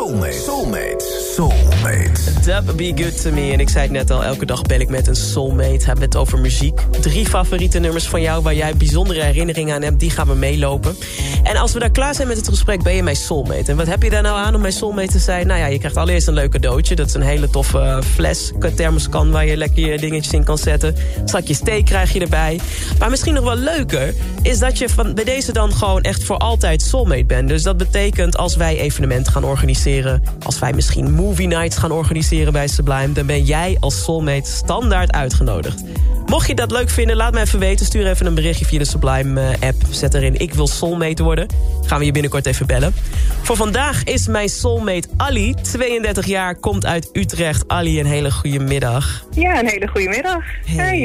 Soulmate. Soulmate. Soulmate. Dub Be Good To Me. En ik zei het net al, elke dag bel ik met een soulmate. Hebben het over muziek. Drie favoriete nummers van jou waar jij bijzondere herinneringen aan hebt. Die gaan we meelopen. En als we daar klaar zijn met het gesprek, ben je mijn soulmate. En wat heb je daar nou aan om mijn soulmate te zijn? Nou ja, je krijgt allereerst een leuk cadeautje. Dat is een hele toffe uh, fles, thermoskan... waar je lekker je dingetjes in kan zetten. Zakje steek krijg je erbij. Maar misschien nog wel leuker... is dat je van, bij deze dan gewoon echt voor altijd soulmate bent. Dus dat betekent als wij evenementen gaan organiseren... als wij misschien movie nights gaan organiseren bij Sublime... dan ben jij als soulmate standaard uitgenodigd. Mocht je dat leuk vinden, laat me even weten. Stuur even een berichtje via de Sublime-app. Zet erin, ik wil soulmate worden. Gaan we je binnenkort even bellen. Voor vandaag is mijn soulmate Ali. 32 jaar, komt uit Utrecht. Ali, een hele goede middag. Ja, een hele goede middag. Hey.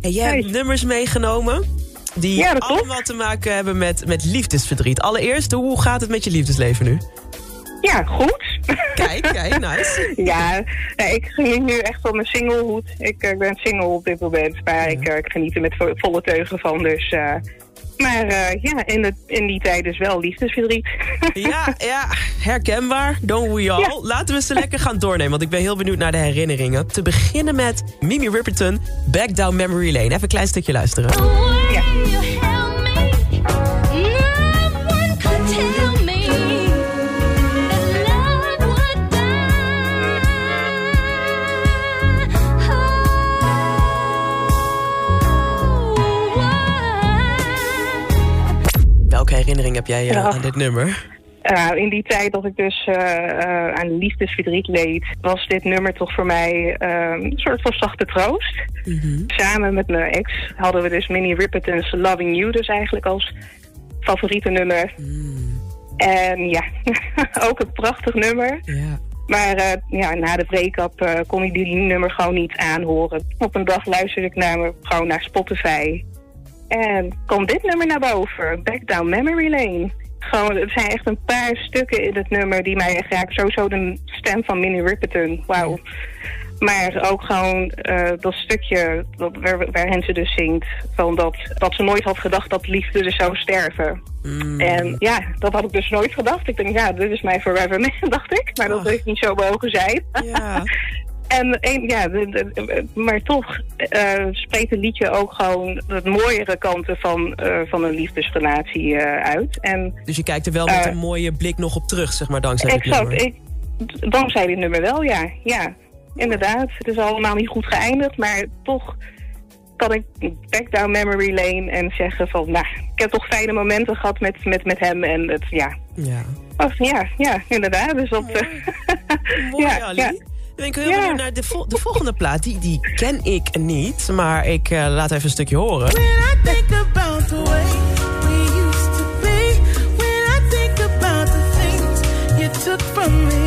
hey. jij Hey. hebt nummers meegenomen... die Ja, allemaal te maken hebben met, met liefdesverdriet. Allereerst, hoe gaat het met je liefdesleven nu? Ja, goed. Kijk, kijk, nice. ja, nee, ik geniet nu echt van mijn singlehoed. Ik eh, ben single op dit moment, maar ik, eh, ik geniet er met vo- volle teugen van. Dus, eh, maar ja, in, de, in die tijd dus wel liefdesverdriet. Ja, ja, herkenbaar. Don't we all. Ja. Laten we ze lekker gaan doornemen, want ik ben heel benieuwd naar de herinneringen. Te beginnen met Mimi Ripperton, Back Down Memory Lane. Even een klein stukje luisteren. Ja. Herinnering heb jij eh, aan dit nummer? Uh, in die tijd dat ik dus eh, aan liefdesverdriet leed, was dit nummer toch voor mij eh, een soort van zachte troost. Samen met mijn ex hadden we dus Minnie Riperton's Loving You dus eigenlijk als favoriete nummer. En ja, ook een prachtig nummer. Maar ja, na de break-up kon ik die nummer gewoon niet aanhoren. Op een dag luisterde ik naar me, gewoon naar Spotify. En kwam dit nummer naar boven. Back Down Memory Lane. Gewoon, er zijn echt een paar stukken in het nummer die mij echt raken. Sowieso de stem van Minnie Riperton. Wauw. Maar ook gewoon eh, dat stukje dat, waar, waarin ze dus zingt. Van dat, dat ze nooit had gedacht dat liefde dus zou sterven. Mm. En ja, dat had ik dus nooit gedacht. Ik denk, ja, dit is mijn forever man, dacht ik. Maar dat Ach. heb ik niet zo mogen zijn. Ja. En een, ja, de- de- maar toch eh, spreekt het liedje ook gewoon de mooiere kanten van, eh, van een liefdesrelatie eh, uit. En Dus je kijkt er wel met een mooie blik nog op terug, zeg maar, dankzij dit exact, nummer. ik, dankzij dit nummer wel, ja. Ja, inderdaad. Het is allemaal niet goed geëindigd, maar toch kan ik back down memory lane en zeggen van, nou, ik heb toch fijne momenten gehad met, met, met hem. En het, ja, Ja. oh, ja, ja, inderdaad. Dus dat, Mooi, ja, Ali. ja. Ben ik heel Ja. benieuwd naar de, vol- de volgende plaat. Die, die ken ik niet, maar ik eh, laat even een stukje horen. When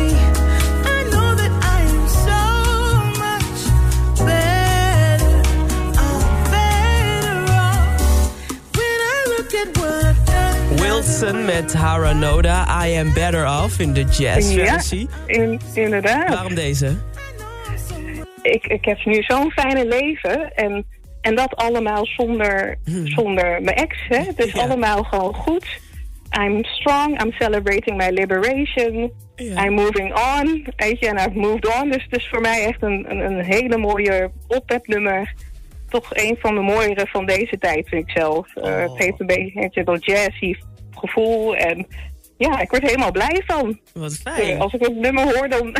met Hara Noda, I Am Better Off in de jazzversie. ja, in, inderdaad. Waarom deze? ik, ik heb nu zo'n fijne leven. En, en dat allemaal zonder, zonder mijn ex. Hè? Het is Hmm. Ja. allemaal gewoon goed. I'm strong. I'm celebrating my liberation. Ja. I'm moving on. Weet je, en I've moved on. Dus het is voor mij echt een, een, een hele mooie oppepnummer. Toch een van de mooiere van deze tijd, vind ik zelf. Eh, Oh. het heeft een beetje jazzy gevoel. En ja, ik word er helemaal blij van. Wat Eh, fijn. Als ik het nummer hoor, dan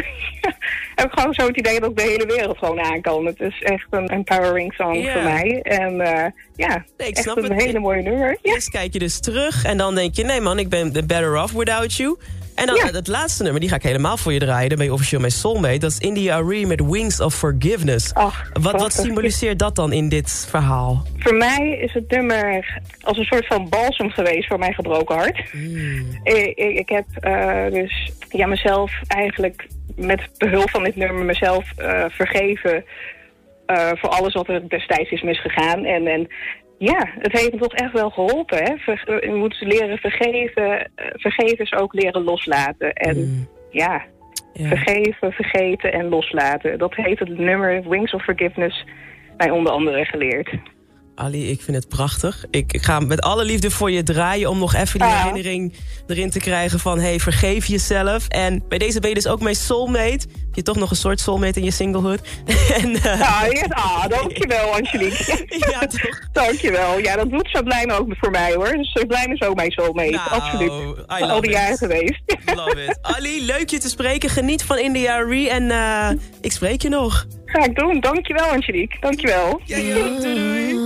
heb ik gewoon zo het idee dat ik de hele wereld gewoon aan kan. Het is echt een empowering song Ja. voor mij. En eh, ja, Nee, ik echt snap een het. hele mooie nummer. Ja. Eerst kijk je dus terug en dan denk je... nee man, ik ben better off without you. En dan Ja. het laatste nummer, die ga ik helemaal voor je draaien. Dan ben je officieel mijn soulmate. Dat is India Arie met Wings of Forgiveness. Ach, wat, wat symboliseert dat dan in dit verhaal? Voor mij is het nummer als een soort van balsem geweest voor mijn gebroken hart. Ik, ik, ik heb eh, dus ja, mezelf eigenlijk met behulp van dit nummer mezelf eh, vergeven eh, voor alles wat er destijds is misgegaan. En, en ja, het heeft me toch echt wel geholpen. Hè? Ver- je moet leren vergeven. eh, vergeven is ook leren loslaten. En ja, Ja. vergeven, vergeten en loslaten. Dat heeft het nummer Wings of Forgiveness mij onder andere geleerd. Ali, ik vind het prachtig. Ik, ga met alle liefde voor je draaien om nog even die herinnering erin te krijgen van hey, vergeef jezelf. En bij deze ben je dus ook mijn soulmate. Heb je toch nog een soort soulmate in je singlehood. en, uh... ja, ja, ah, dankjewel Angelique. ja, toch? dankjewel. Ja, dat doet Sabline ook voor mij hoor. Dus eh, blij is ook mijn soulmate, nou, absoluut. Al die jaren geweest. love it. Ali, leuk je te spreken. Geniet van India Re en eh, ik spreek je nog. Ga ik doen. Dankjewel Angelique. Dankjewel. Ja, wel. Doei. doei.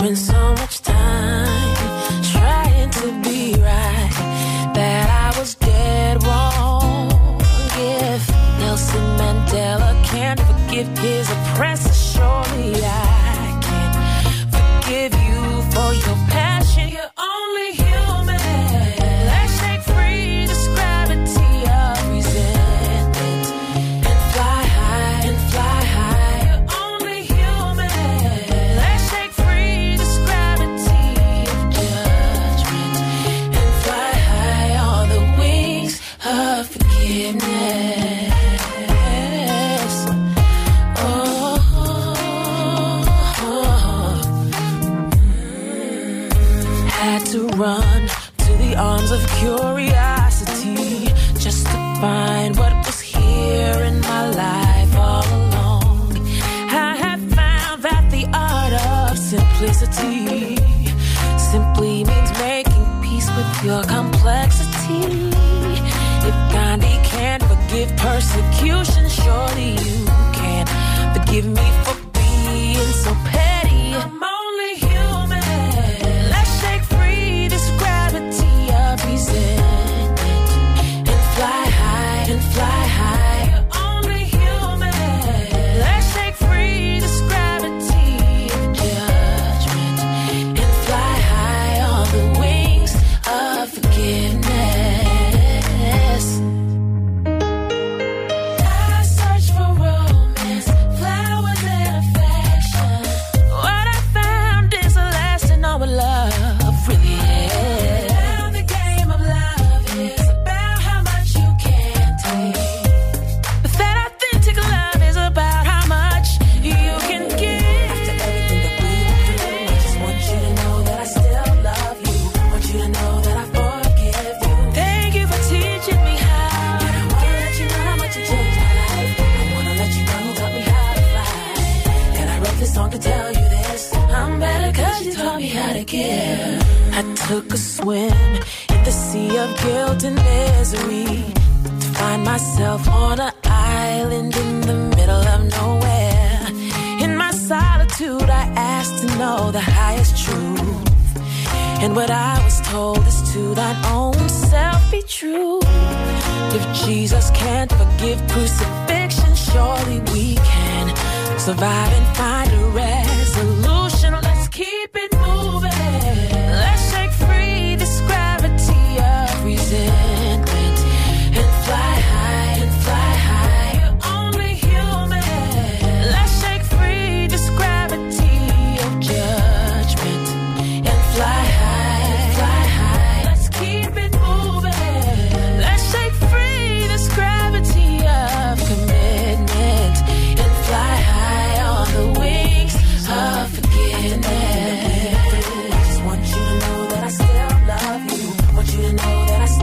When so much simply means making peace with your complexity. If Gandhi can't forgive persecution, surely you can forgive me for being so. swim in the sea of guilt and misery. To find myself on an island in the middle of nowhere. In my solitude, I asked to know the highest truth. And what I was told is to thine own self be true. If Jesus can't forgive crucifixion, surely we can survive and find a rest.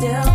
still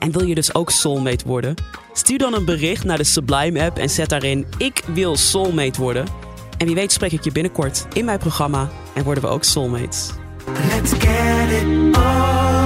En wil je dus ook soulmate worden? Stuur dan een bericht naar de Sublime app en zet daarin ik wil soulmate worden. En wie weet spreek ik je binnenkort in mijn programma en worden we ook soulmates. Let's get it.